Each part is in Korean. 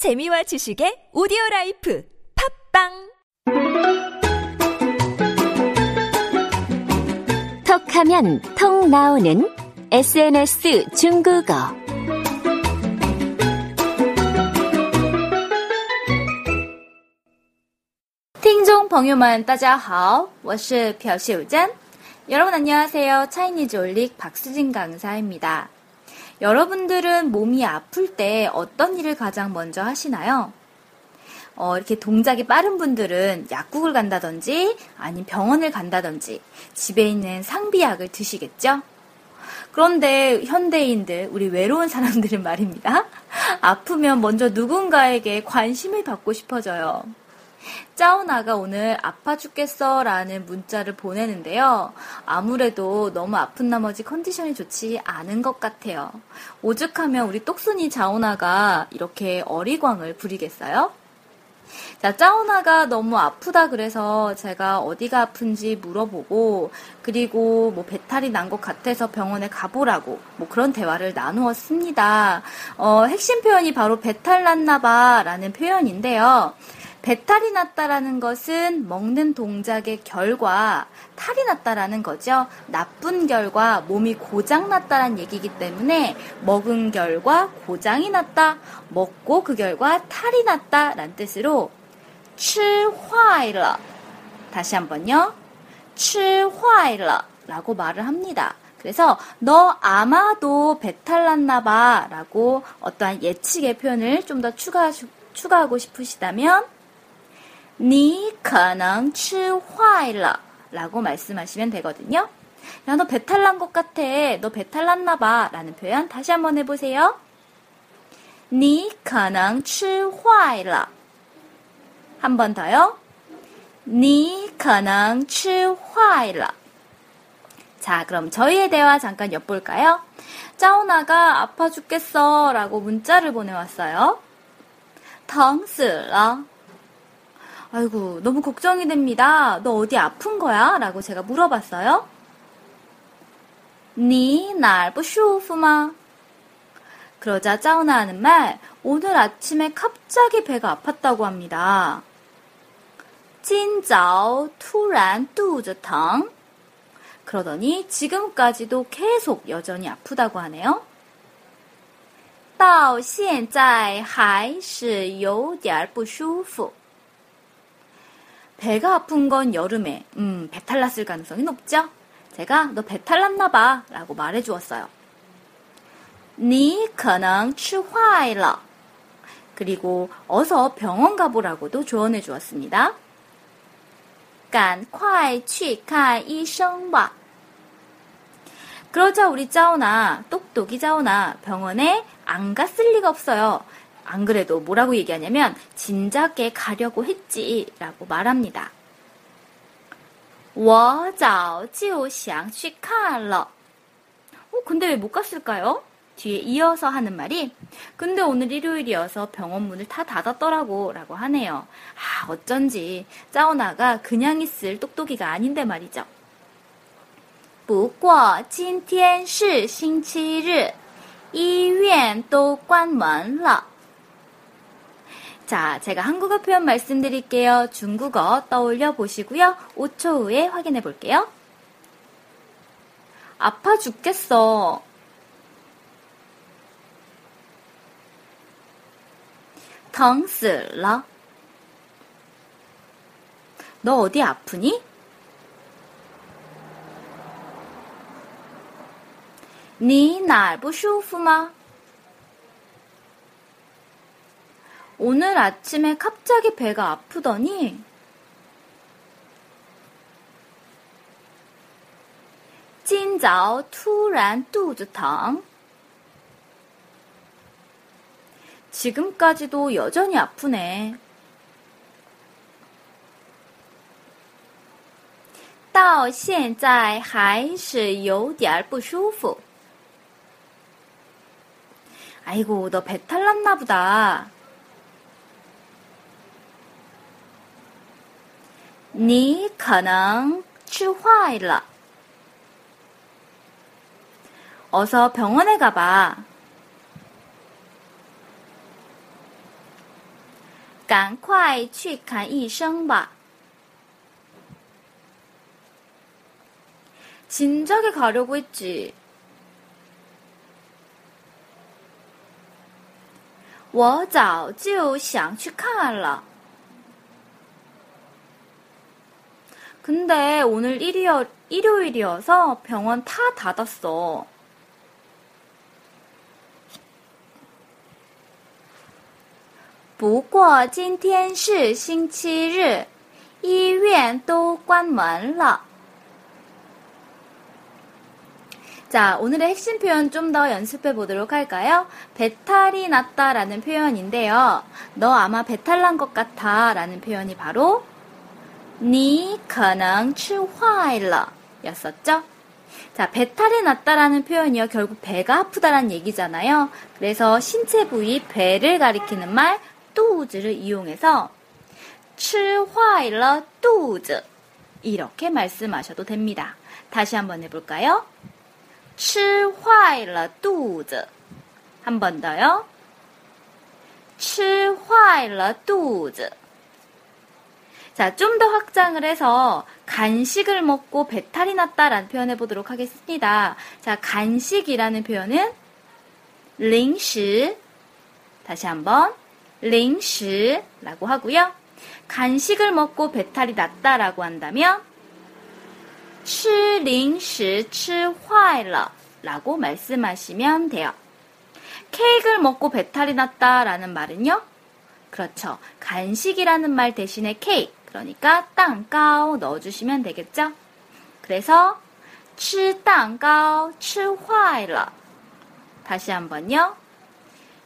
재미와 지식의 오디오 라이프 팝빵 톡하면 통 나오는 SNS 중국어聽眾朋友們，大家好，我是朴秀珍。 여러분 안녕하세요. 차이니즈 올릭 박수진 강사입니다. 여러분들은 몸이 아플 때 어떤 일을 가장 먼저 하시나요? 어, 이렇게 동작이 빠른 분들은 약국을 간다든지 아니면 병원을 간다든지 집에 있는 상비약을 드시겠죠? 그런데 현대인들, 우리 외로운 사람들은 말입니다. 아프면 먼저 누군가에게 관심을 받고 싶어져요. 짜오나가 오늘 아파 죽겠어 라는 문자를 보내는데요. 아무래도 너무 아픈 나머지 컨디션이 좋지 않은 것 같아요. 오죽하면 우리 똑순이 짜오나가 이렇게 어리광을 부리겠어요? 자, 짜오나가 너무 아프다 그래서 제가 어디가 아픈지 물어보고, 그리고 뭐 배탈이 난 것 같아서 병원에 가보라고, 뭐 그런 대화를 나누었습니다. 어, 핵심 표현이 바로 배탈 났나봐 라는 표현인데요. 배탈이 났다라는 것은 먹는 동작의 결과 탈이 났다라는 거죠. 나쁜 결과 몸이 고장 났다라는 얘기이기 때문에 먹은 결과 고장이 났다, 먹고 그 결과 탈이 났다라는 뜻으로 吃坏了 다시 한번요. 吃坏了 라고 말을 합니다. 그래서 너 아마도 배탈 났나 봐 라고 어떠한 예측의 표현을 좀 더 추가, 추가하고 싶으시다면 你可能吃坏了 라고 말씀하시면 되거든요. 야, 너 배탈 난 것 같아. 너 배탈 났나 봐. 라는 표현 다시 한번 해보세요. 你可能吃坏了. 한 번 더요. 你可能吃坏了. 자, 그럼 저희의 대화 잠깐 엿볼까요? 짜오나가 아파 죽겠어 라고 문자를 보내왔어요. 疼死了. 아이고, 너무 걱정이 됩니다. 너 어디 아픈 거야? 라고 제가 물어봤어요. 你哪儿不舒服吗? 그러자 짜오나 하는 말, 오늘 아침에 갑자기 배가 아팠다고 합니다. 今早突然肚子疼. 그러더니 지금까지도 계속 여전히 아프다고 하네요. 到现在还是有点不舒服. 배가 아픈 건 여름에, 음, 배탈 났을 가능성이 높죠? 제가 너 배탈 났나 봐 라고 말해 주었어요. 你可能吃坏了. 그리고 어서 병원 가보라고도 조언해 주었습니다. 赶快去看医生吧. 그러자 우리 짜오나, 똑똑이 짜오나 병원에 안 갔을 리가 없어요. 안 그래도 뭐라고 얘기하냐면 진작에 가려고 했지라고 말합니다. 我早就想去看了. 어, 근데 왜 못 갔을까요? 뒤에 이어서 하는 말이 근데 오늘 일요일이어서 병원 문을 다 닫았더라고 라고 하네요. 아 어쩐지 짜오나가 그냥 있을 똑똑이가 아닌데 말이죠. 不过今天是星期日，医院都关门了。 자, 제가 한국어 표현 말씀드릴게요. 중국어 떠올려 보시고요. 5초 후에 확인해 볼게요. 아파 죽겠어. 덩死了. 너 어디 아프니? 你哪儿不舒服吗? 오늘 아침에 갑자기 배가 아프더니 今早突然肚子疼. 지금까지도 여전히 아프네. 到现在还是有点不舒服. 아이고, 너 배탈 났나 보다. 你可能吃坏了. 어서 병원에 가봐. 赶快去看医生吧. 진작에 가려고 했지. 我早就想去看了. 근데 오늘 일요, 일요일이어서 병원 다 닫았어. 不过今天是星期日，医院都关门了。 자, 오늘의 핵심 표현 좀 더 연습해 보도록 할까요? 배탈이 났다라는 표현인데요. 너 아마 배탈 난 것 같아 라는 표현이 바로 你可能吃坏了 였었죠? 자, 배탈이 났다라는 표현이요. 결국 배가 아프다라는 얘기잖아요. 그래서 신체 부위 배를 가리키는 말肚子를 이용해서 吃坏了肚子 이렇게 말씀하셔도 됩니다. 다시 한번 해볼까요? 吃坏了肚子 한 번 더요. 吃坏了肚子 자, 좀 더 확장을 해서 간식을 먹고 배탈이 났다라는 표현 해보도록 하겠습니다. 자, 간식이라는 표현은 零食 다시 한번 零食라고 하고요. 간식을 먹고 배탈이 났다라고 한다면 吃零食吃坏了 라고 말씀하시면 돼요. 케이크를 먹고 배탈이 났다라는 말은요. 그렇죠. 간식이라는 말 대신에 케이크, 그러니까 땅가오 넣어주시면 되겠죠. 그래서 吃蛋糕吃坏了 다시 한번요.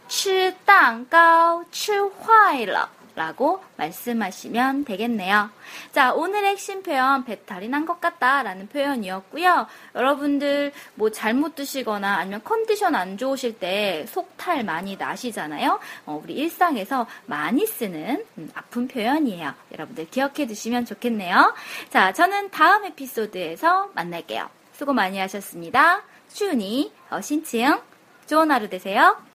吃蛋糕吃坏了 라고 말씀하시면 되겠네요. 자, 오늘의 핵심 표현 배탈이 난 것 같다 라는 표현이었고요. 여러분들 뭐 잘못 드시거나 아니면 컨디션 안 좋으실 때 속탈 많이 나시잖아요. 어, 우리 일상에서 많이 쓰는 음, 아픈 표현이에요. 여러분들 기억해 두시면 좋겠네요. 자, 저는 다음 에피소드에서 만날게요. 수고 많이 하셨습니다. 슈니, 어, 신칭, 좋은 하루 되세요.